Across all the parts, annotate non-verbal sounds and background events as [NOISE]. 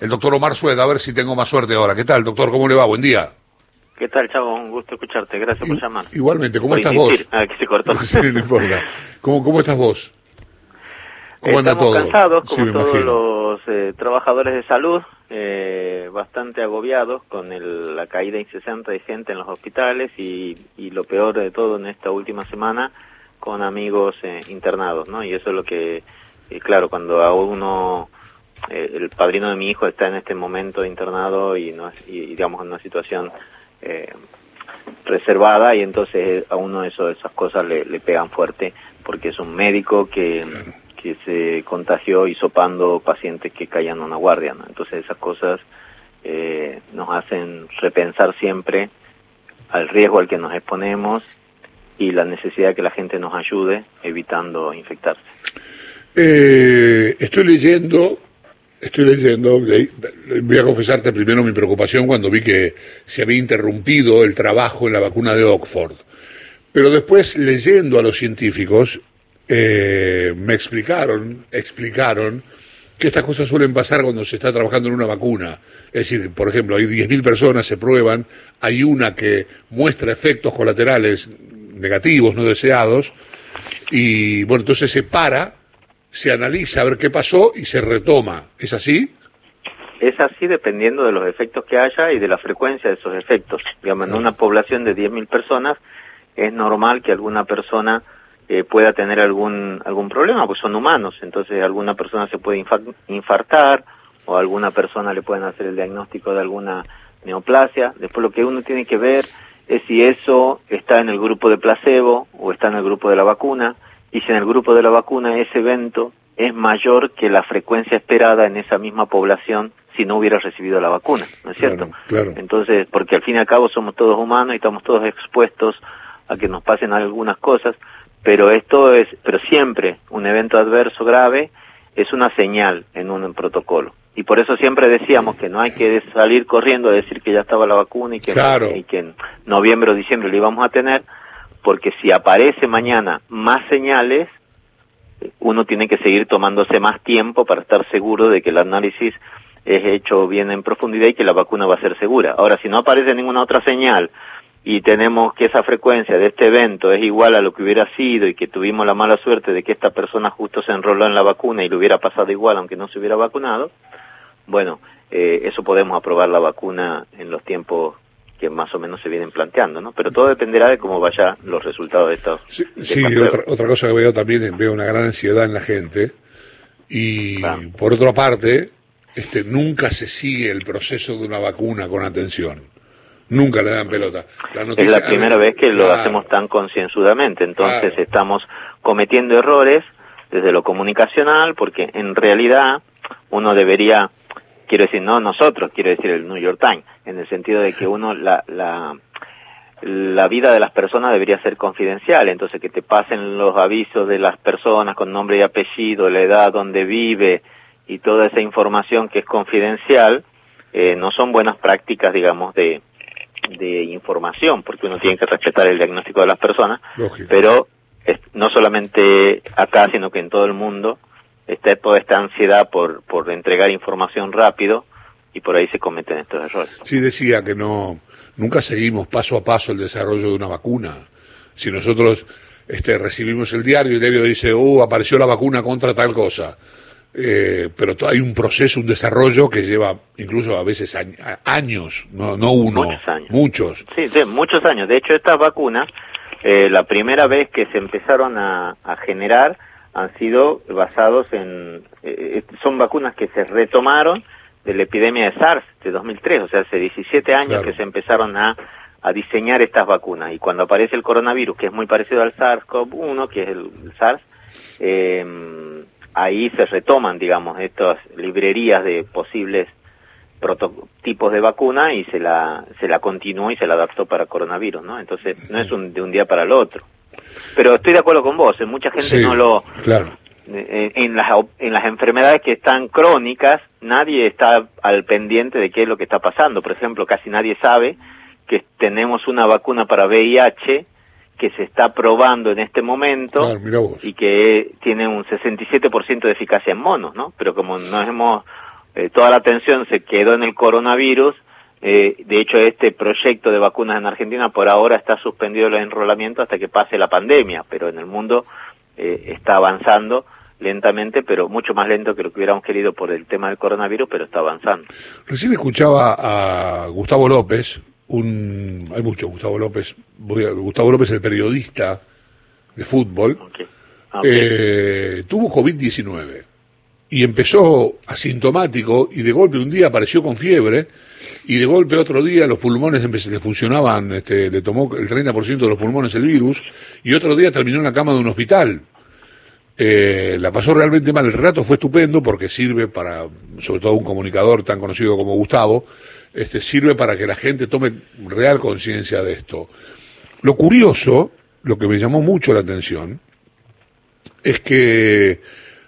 el doctor Omar Sueda, a ver si tengo más suerte ahora. ¿Qué tal, doctor? ¿Cómo le va? Buen día. ¿Qué tal, Chavo? Un gusto escucharte. Gracias por llamar. Igualmente, ¿cómo estás vos? Ah, que se cortó. [LAUGHS] sí, no importa. ¿Cómo, cómo estás vos? ¿Cómo anda todo? cansados, como todos los eh, trabajadores de salud, eh, bastante agobiados con el, la caída incesante de gente en los hospitales y, y, lo peor de todo en esta última semana, con amigos eh, internados, ¿no? Y eso es lo que, eh, claro, cuando a uno eh, el padrino de mi hijo está en este momento internado y, no, y digamos en una situación eh, reservada y entonces a uno eso, esas cosas le, le, pegan fuerte porque es un médico que, que se contagió hisopando pacientes que caían en una guardia. ¿no? Entonces esas cosas eh, nos hacen repensar siempre al riesgo al que nos exponemos y la necesidad de que la gente nos ayude evitando infectarse. Eh, estoy leyendo Estoy leyendo, voy a confesarte primero mi preocupación cuando vi que se había interrumpido el trabajo en la vacuna de Oxford. Pero después, leyendo a los científicos, eh, me explicaron, explicaron que estas cosas suelen pasar cuando se está trabajando en una vacuna. Es decir, por ejemplo, hay 10.000 personas, se prueban, hay una que muestra efectos colaterales negativos, no deseados, y bueno, entonces se para se analiza a ver qué pasó y se retoma. ¿Es así? Es así dependiendo de los efectos que haya y de la frecuencia de esos efectos. Digamos, en una población de 10.000 personas es normal que alguna persona eh, pueda tener algún algún problema, pues son humanos, entonces alguna persona se puede infartar o alguna persona le pueden hacer el diagnóstico de alguna neoplasia. Después lo que uno tiene que ver es si eso está en el grupo de placebo o está en el grupo de la vacuna y si en el grupo de la vacuna ese evento es mayor que la frecuencia esperada en esa misma población si no hubiera recibido la vacuna, ¿no es cierto? Claro, Entonces, porque al fin y al cabo somos todos humanos y estamos todos expuestos a que nos pasen algunas cosas, pero esto es, pero siempre un evento adverso grave es una señal en un protocolo. Y por eso siempre decíamos que no hay que salir corriendo a decir que ya estaba la vacuna y que, y que en noviembre o diciembre lo íbamos a tener, porque si aparece mañana más señales, uno tiene que seguir tomándose más tiempo para estar seguro de que el análisis es hecho bien en profundidad y que la vacuna va a ser segura. Ahora, si no aparece ninguna otra señal y tenemos que esa frecuencia de este evento es igual a lo que hubiera sido y que tuvimos la mala suerte de que esta persona justo se enroló en la vacuna y le hubiera pasado igual aunque no se hubiera vacunado, bueno, eh, eso podemos aprobar la vacuna en los tiempos que más o menos se vienen planteando, ¿no? Pero todo dependerá de cómo vayan los resultados de estos. Sí, sí otra, otra, cosa que veo también es veo una gran ansiedad en la gente y por otra parte, este, nunca se sigue el proceso de una vacuna con atención. Nunca le dan pelota. La es la primera vez que lo hacemos tan concienzudamente, entonces estamos cometiendo errores desde lo comunicacional, porque en realidad uno debería quiero decir, no nosotros, quiero decir el New York Times, en el sentido de que uno, la, la, la vida de las personas debería ser confidencial, entonces que te pasen los avisos de las personas con nombre y apellido, la edad donde vive y toda esa información que es confidencial, eh, no son buenas prácticas, digamos, de, de información, porque uno tiene que respetar el diagnóstico de las personas, pero no solamente acá, sino que en todo el mundo, está toda esta ansiedad por, por entregar información rápido y por ahí se cometen estos errores. Sí, decía que no, nunca seguimos paso a paso el desarrollo de una vacuna. Si nosotros este, recibimos el diario y el diario dice, oh, apareció la vacuna contra tal cosa. Eh, pero hay un proceso, un desarrollo que lleva incluso a veces años, no, no uno, muchos. Años. Muchos. Sí, sí, muchos años. De hecho, estas vacunas, eh, la primera vez que se empezaron a, a generar, han sido basados en, eh, eh, son vacunas que se retomaron de la epidemia de SARS de 2003, o sea, hace 17 años que se empezaron a, a diseñar estas vacunas. Y cuando aparece el coronavirus, que es muy parecido al SARS-CoV-1, que es el, SARS, eh, ahí se retoman, digamos, estas librerías de posibles prototipos de vacuna y se la, se la continuó y se la adaptó para coronavirus, ¿no? Entonces, no es un, de un día para el otro. Pero estoy de acuerdo con vos, mucha gente no lo... Claro. En, las, en las enfermedades que están crónicas, nadie está al pendiente de qué es lo que está pasando. Por ejemplo, casi nadie sabe que tenemos una vacuna para VIH que se está probando en este momento y que tiene un 67% de eficacia en monos, ¿no? Pero como nos hemos eh, toda la atención se quedó en el coronavirus. Eh, de hecho, este proyecto de vacunas en Argentina por ahora está suspendido el enrolamiento hasta que pase la pandemia, pero en el mundo eh, está avanzando lentamente, pero mucho más lento que lo que hubiéramos querido por el tema del coronavirus, pero está avanzando. Recién escuchaba a Gustavo López, un, hay mucho Gustavo López, Gustavo López el periodista de fútbol, ah, eh, tuvo COVID-19 y empezó asintomático y de golpe un día apareció con fiebre y de golpe otro día los pulmones le funcionaban, este, le tomó el 30% de los pulmones el virus y otro día terminó en la cama de un hospital. Eh, la pasó realmente mal. El rato fue estupendo porque sirve para, sobre todo un comunicador tan conocido como Gustavo, este, sirve para que la gente tome real conciencia de esto. Lo curioso, lo que me llamó mucho la atención, es que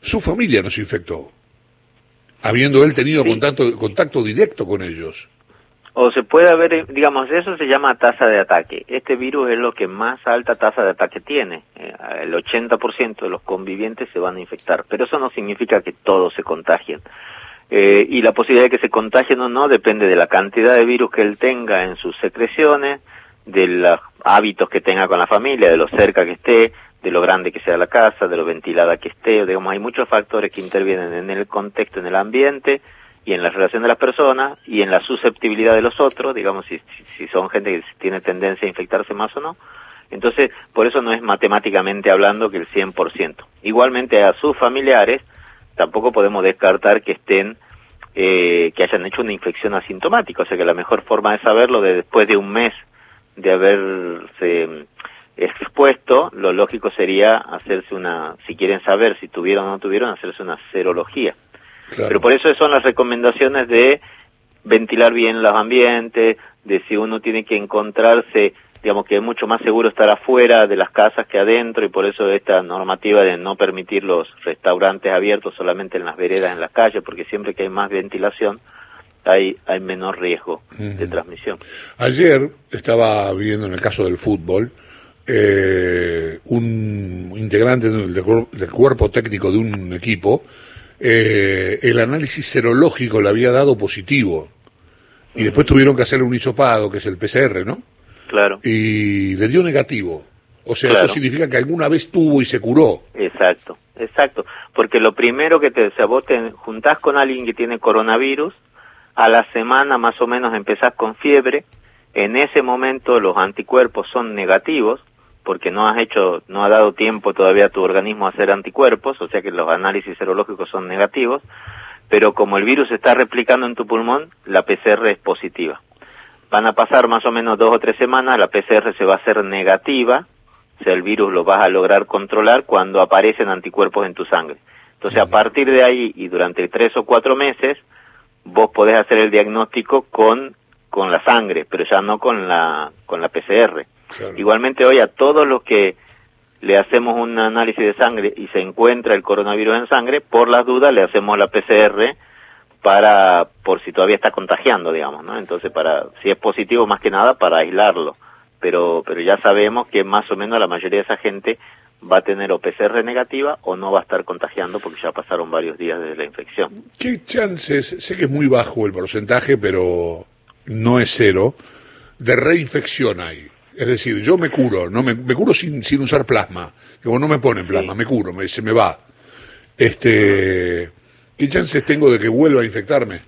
su familia nos infectó, habiendo él tenido contacto, contacto directo con ellos o se puede haber, digamos, eso se llama tasa de ataque. Este virus es lo que más alta tasa de ataque tiene. Eh, el 80% de los convivientes se van a infectar, pero eso no significa que todos se contagien. Eh, y la posibilidad de que se contagien o no depende de la cantidad de virus que él tenga en sus secreciones, de los hábitos que tenga con la familia, de lo cerca que esté, de lo grande que sea la casa, de lo ventilada que esté, digamos, hay muchos factores que intervienen en el contexto, en el ambiente, y en la relación de las personas y en la susceptibilidad de los otros, digamos, si, si son gente que tiene tendencia a infectarse más o no. Entonces, por eso no es matemáticamente hablando que el 100%. Igualmente a sus familiares, tampoco podemos descartar que estén, eh, que hayan hecho una infección asintomática, o sea que la mejor forma de saberlo de después de un mes de haberse expuesto, lo lógico sería hacerse una, si quieren saber si tuvieron o no tuvieron, hacerse una serología. Pero por eso son las recomendaciones de ventilar bien los ambientes, de si uno tiene que encontrarse, digamos que es mucho más seguro estar afuera de las casas que adentro y por eso esta normativa de no permitir los restaurantes abiertos solamente en las veredas, en las calles, porque siempre que hay más ventilación hay, hay menor riesgo de transmisión. Ayer estaba viendo en el caso del fútbol, eh, un integrante del cuerpo técnico de un equipo eh, el análisis serológico le había dado positivo. Y después tuvieron que hacerle un hisopado, que es el PCR, ¿no? Claro. Y le dio negativo. O sea, eso significa que alguna vez tuvo y se curó. Exacto, exacto. Porque lo primero que te, o sea, vos te juntás con alguien que tiene coronavirus, a la semana más o menos empezás con fiebre, en ese momento los anticuerpos son negativos, porque no has hecho, no ha dado tiempo todavía a tu organismo a hacer anticuerpos, o sea que los análisis serológicos son negativos, pero como el virus se está replicando en tu pulmón, la PCR es positiva. Van a pasar más o menos dos o tres semanas, la PCR se va a hacer negativa, o sea, el virus lo vas a lograr controlar cuando aparecen anticuerpos en tu sangre. Entonces, a partir de ahí y durante tres o cuatro meses, vos podés hacer el diagnóstico con, con la sangre, pero ya no con la, con la PCR. Igualmente hoy a todos los que le hacemos un análisis de sangre y se encuentra el coronavirus en sangre, por las dudas le hacemos la PCR para por si todavía está contagiando, digamos, ¿no? Entonces para si es positivo más que nada para aislarlo, pero pero ya sabemos que más o menos la mayoría de esa gente va a tener o PCR negativa o no va a estar contagiando porque ya pasaron varios días desde la infección. ¿Qué chances, sé que es muy bajo el porcentaje, pero no es cero, de reinfección hay? Es decir, yo me curo, no me, curo sin, sin usar plasma. Como no me ponen plasma, me curo, me, se me va. Este, ¿Qué chances tengo de que vuelva a infectarme?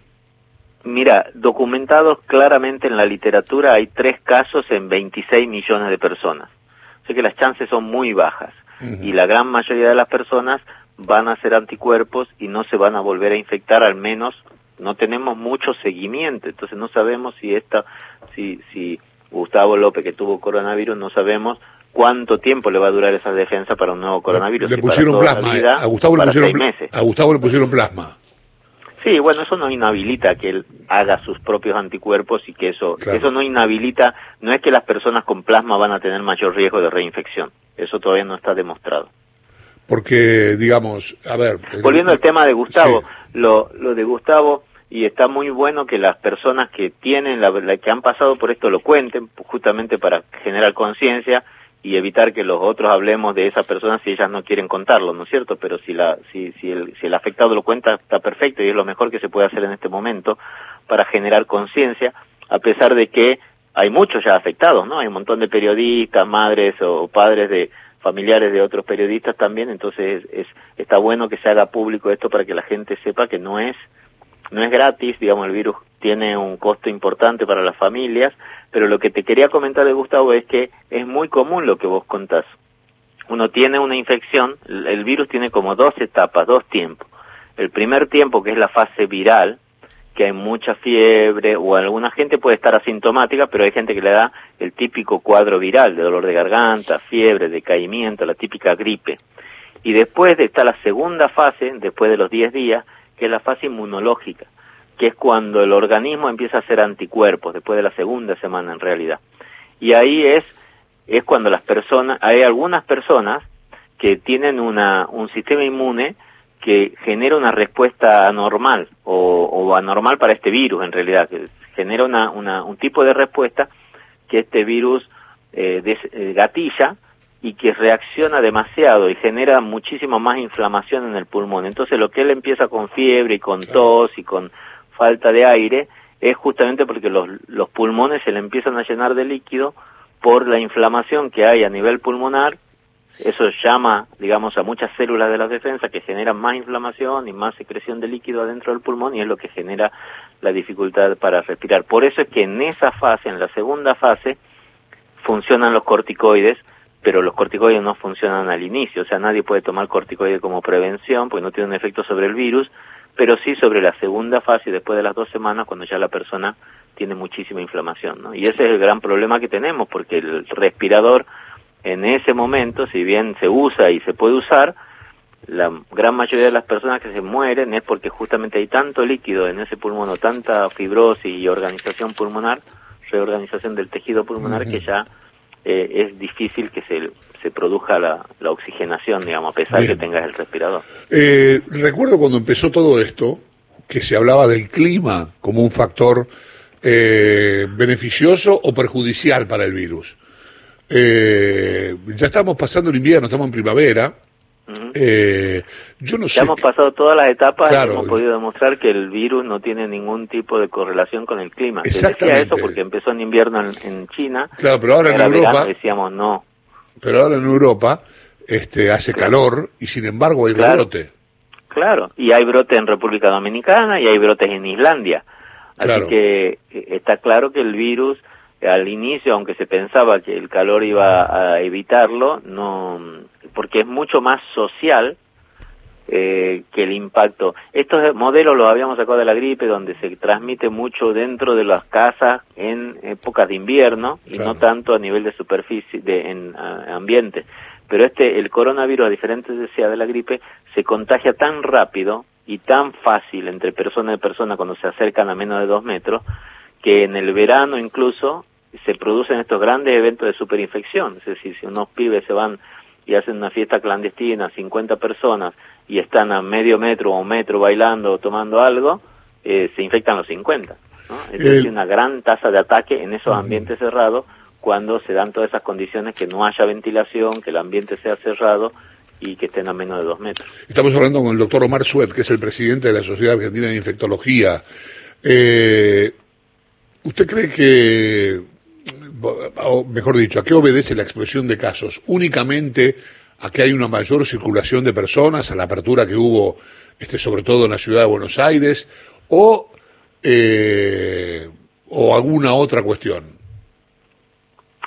Mira, documentados claramente en la literatura hay tres casos en 26 millones de personas. Así que las chances son muy bajas. Y la gran mayoría de las personas van a hacer anticuerpos y no se van a volver a infectar, al menos no tenemos mucho seguimiento. Entonces no sabemos si esta, si, si Gustavo López, que tuvo coronavirus, no sabemos cuánto tiempo le va a durar esa defensa para un nuevo coronavirus. Le pusieron plasma, a, Gustavo le pusieron, a Gustavo le pusieron plasma. Sí, bueno, eso no inhabilita que él haga sus propios anticuerpos y que eso, eso no inhabilita, no es que las personas con plasma van a tener mayor riesgo de reinfección, eso todavía no está demostrado. Porque, digamos, a ver... Volviendo al tema de Gustavo, lo, lo de Gustavo, y está muy bueno que las personas que tienen, la, que han pasado por esto lo cuenten, justamente para generar conciencia y evitar que los otros hablemos de esa persona si ellas no quieren contarlo, ¿no es cierto? Pero si, la, si, si, el, si el afectado lo cuenta, está perfecto y es lo mejor que se puede hacer en este momento para generar conciencia, a pesar de que hay muchos ya afectados, ¿no? Hay un montón de periodistas, madres o padres de familiares de otros periodistas también, entonces es, está bueno que se haga público esto para que la gente sepa que no es no es gratis, digamos, el virus tiene un costo importante para las familias, pero lo que te quería comentar de Gustavo es que es muy común lo que vos contás. Uno tiene una infección, el virus tiene como dos etapas, dos tiempos. El primer tiempo, que es la fase viral, que hay mucha fiebre, o alguna gente puede estar asintomática, pero hay gente que le da el típico cuadro viral de dolor de garganta, fiebre, decaimiento, la típica gripe. Y después está la segunda fase, después de los 10 días, que es la fase inmunológica, que es cuando el organismo empieza a hacer anticuerpos, después de la segunda semana en realidad. Y ahí es, es cuando las personas, hay algunas personas que tienen una, un sistema inmune que genera una respuesta anormal o, anormal para este virus en realidad, que genera una, una, un tipo de respuesta que este virus eh, eh gatilla y que reacciona demasiado y genera muchísima más inflamación en el pulmón. Entonces lo que él empieza con fiebre y con tos y con falta de aire es justamente porque los, los pulmones se le empiezan a llenar de líquido por la inflamación que hay a nivel pulmonar. Eso llama, digamos, a muchas células de la defensa que generan más inflamación y más secreción de líquido adentro del pulmón y es lo que genera la dificultad para respirar. Por eso es que en esa fase, en la segunda fase, funcionan los corticoides pero los corticoides no funcionan al inicio, o sea, nadie puede tomar corticoides como prevención porque no tiene un efecto sobre el virus, pero sí sobre la segunda fase, después de las dos semanas, cuando ya la persona tiene muchísima inflamación, ¿no? Y ese es el gran problema que tenemos, porque el respirador en ese momento, si bien se usa y se puede usar, la gran mayoría de las personas que se mueren es porque justamente hay tanto líquido en ese pulmón o tanta fibrosis y organización pulmonar, reorganización del tejido pulmonar que ya eh, es difícil que se, se produzca la, la oxigenación, digamos, a pesar de que tengas el respirador. Eh, recuerdo cuando empezó todo esto, que se hablaba del clima como un factor eh, beneficioso o perjudicial para el virus. ya estamos pasando el invierno, estamos en primavera, eh, yo no sé. hemos pasado todas las etapas y hemos podido demostrar que el virus no tiene ningún tipo de correlación con el clima. Exactamente. eso porque empezó en invierno en, China. Claro, pero ahora en Europa. decíamos no. Pero ahora en Europa este, hace calor y sin embargo hay brote. Claro, y hay brote en República Dominicana y hay brotes en Islandia. Así que eh, está claro que el virus al inicio, aunque se pensaba que el calor iba a evitarlo, no porque es mucho más social eh, que el impacto. Estos modelos los habíamos sacado de la gripe, donde se transmite mucho dentro de las casas en épocas de invierno y no tanto a nivel de superficie, de, en ambiente. Pero este, el coronavirus, a diferencia de la gripe, se contagia tan rápido y tan fácil entre persona y persona cuando se acercan a menos de dos metros, que en el verano incluso se producen estos grandes eventos de superinfección. Es decir, si unos pibes se van y hacen una fiesta clandestina, 50 personas, y están a medio metro o un metro bailando o tomando algo, eh, se infectan los 50. ¿no? Es decir, una gran tasa de ataque en esos ambientes cerrados cuando se dan todas esas condiciones que no haya ventilación, que el ambiente sea cerrado y que estén a menos de dos metros. Estamos hablando con el doctor Omar Suet, que es el presidente de la Sociedad Argentina de Infectología. Eh, ¿Usted cree que o mejor dicho, ¿a qué obedece la expresión de casos? ¿Únicamente a que hay una mayor circulación de personas, a la apertura que hubo, este, sobre todo en la ciudad de Buenos Aires, o, eh, o alguna otra cuestión?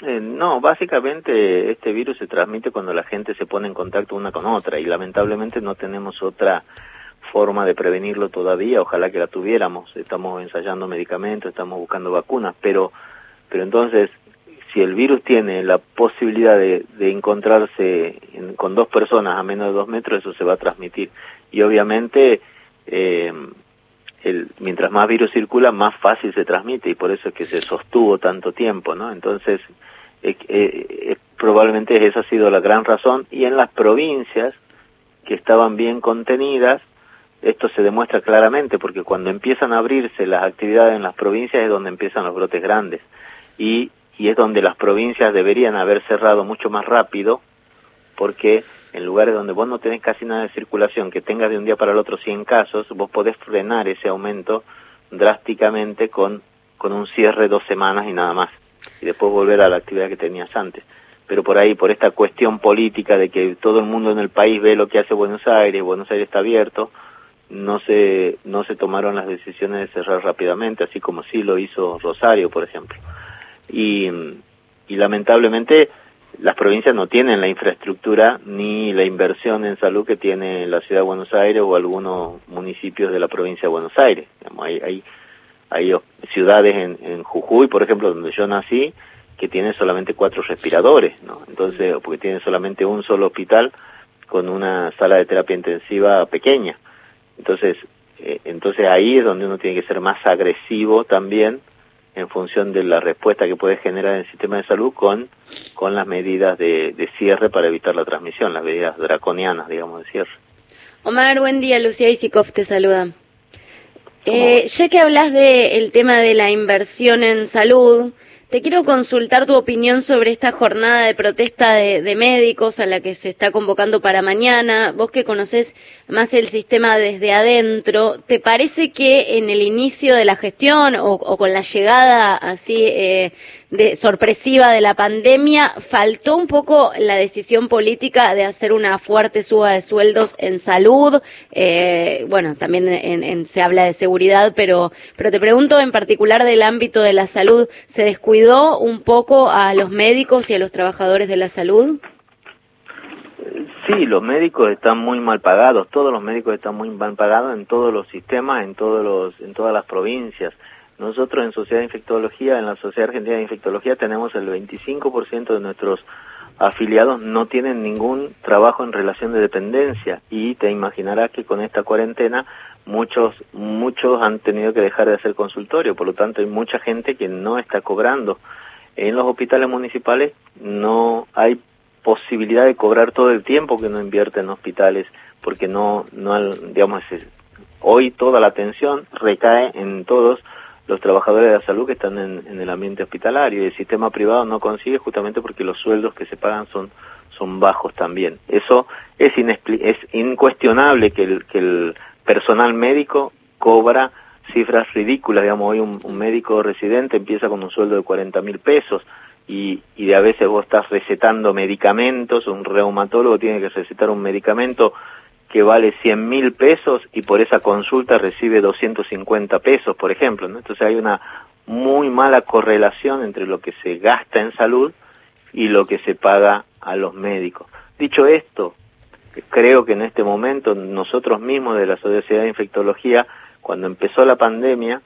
Eh, no, básicamente este virus se transmite cuando la gente se pone en contacto una con otra y lamentablemente no tenemos otra forma de prevenirlo todavía, ojalá que la tuviéramos, estamos ensayando medicamentos, estamos buscando vacunas, pero pero entonces si el virus tiene la posibilidad de, encontrarse con dos personas a menos de dos metros, eso se va a transmitir. Y obviamente, eh, el, mientras más virus circula, más fácil se transmite y por eso es que se sostuvo tanto tiempo, ¿no? Entonces, eh, probablemente esa ha sido la gran razón. Y en las provincias que estaban bien contenidas, esto se demuestra claramente porque cuando empiezan a abrirse las actividades en las provincias es donde empiezan los brotes grandes. Y y es donde las provincias deberían haber cerrado mucho más rápido, porque en lugares donde vos no tenés casi nada de circulación, que tengas de un día para el otro 100 casos, vos podés frenar ese aumento drásticamente con, con un cierre dos semanas y nada más, y después volver a la actividad que tenías antes. Pero por ahí, por esta cuestión política de que todo el mundo en el país ve lo que hace Buenos Aires, Buenos Aires está abierto, no se, no se tomaron las decisiones de cerrar rápidamente, así como sí lo hizo Rosario, por ejemplo. Y, y lamentablemente las provincias no tienen la infraestructura ni la inversión en salud que tiene la ciudad de Buenos Aires o algunos municipios de la provincia de Buenos Aires. Hay, hay, hay ciudades en, en Jujuy, por ejemplo, donde yo nací, que tienen solamente cuatro respiradores, ¿no? Entonces, porque tienen solamente un solo hospital con una sala de terapia intensiva pequeña. Entonces, eh, entonces ahí es donde uno tiene que ser más agresivo también en función de la respuesta que puede generar el sistema de salud con, con las medidas de, de cierre para evitar la transmisión, las medidas draconianas, digamos, de cierre. Omar, buen día. Lucía Isikov te saluda. Eh, ya que hablas del tema de la inversión en salud, te quiero consultar tu opinión sobre esta jornada de protesta de, médicos a la que se está convocando para mañana. Vos que conoces más el sistema desde adentro, ¿te parece que en el inicio de la gestión o, con la llegada así eh, de, sorpresiva de la pandemia faltó un poco la decisión política de hacer una fuerte suba de sueldos en salud? Eh, bueno, también en, se habla de seguridad, pero, pero te pregunto en particular del ámbito de la salud, ¿se descuidó? un poco a los médicos y a los trabajadores de la salud? Sí, los médicos están muy mal pagados, todos los médicos están muy mal pagados en todos los sistemas, en todos los en todas las provincias. Nosotros en Sociedad de Infectología, en la Sociedad Argentina de Infectología tenemos el 25% de nuestros afiliados no tienen ningún trabajo en relación de dependencia y te imaginarás que con esta cuarentena muchos muchos han tenido que dejar de hacer consultorio, por lo tanto hay mucha gente que no está cobrando. En los hospitales municipales no hay posibilidad de cobrar todo el tiempo que no invierte en hospitales porque no no digamos hoy toda la atención recae en todos los trabajadores de la salud que están en, el ambiente hospitalario y el sistema privado no consigue justamente porque los sueldos que se pagan son son bajos también. Eso es, es incuestionable que el, que el personal médico cobra cifras ridículas, digamos, hoy un, médico residente empieza con un sueldo de 40 mil pesos y, y de a veces vos estás recetando medicamentos, un reumatólogo tiene que recetar un medicamento que vale 100 mil pesos y por esa consulta recibe 250 pesos, por ejemplo. ¿no? Entonces hay una muy mala correlación entre lo que se gasta en salud y lo que se paga a los médicos. Dicho esto, creo que en este momento nosotros mismos de la Sociedad de Infectología, cuando empezó la pandemia,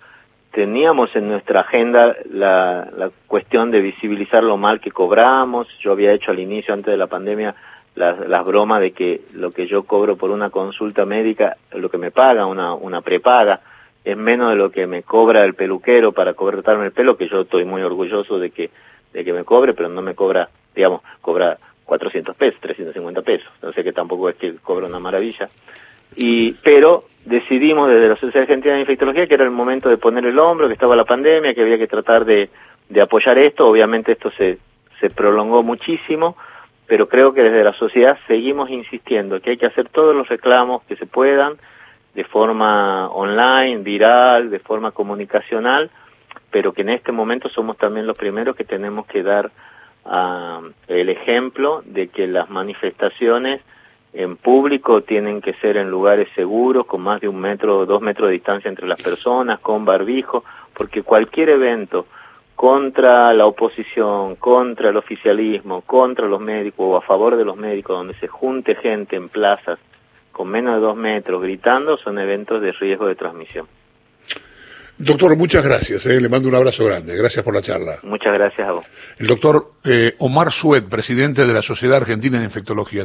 teníamos en nuestra agenda la, la cuestión de visibilizar lo mal que cobramos. Yo había hecho al inicio, antes de la pandemia, las, bromas de que lo que yo cobro por una consulta médica, lo que me paga, una, una prepaga, es menos de lo que me cobra el peluquero para cortarme el pelo, que yo estoy muy orgulloso de que, de que me cobre, pero no me cobra, digamos, cobra 400 pesos, 350 pesos. No sé que tampoco es que cobra una maravilla. Y, pero decidimos desde la Sociedad Argentina de Infectología que era el momento de poner el hombro, que estaba la pandemia, que había que tratar de, de apoyar esto. Obviamente esto se, se prolongó muchísimo, pero creo que desde la sociedad seguimos insistiendo que hay que hacer todos los reclamos que se puedan de forma online, viral, de forma comunicacional, pero que en este momento somos también los primeros que tenemos que dar el ejemplo de que las manifestaciones en público tienen que ser en lugares seguros, con más de un metro o dos metros de distancia entre las personas, con barbijo, porque cualquier evento contra la oposición, contra el oficialismo, contra los médicos o a favor de los médicos, donde se junte gente en plazas con menos de dos metros gritando, son eventos de riesgo de transmisión. Doctor, muchas gracias. Eh. Le mando un abrazo grande. Gracias por la charla. Muchas gracias a vos. El doctor eh, Omar Suet, presidente de la Sociedad Argentina de Infectología.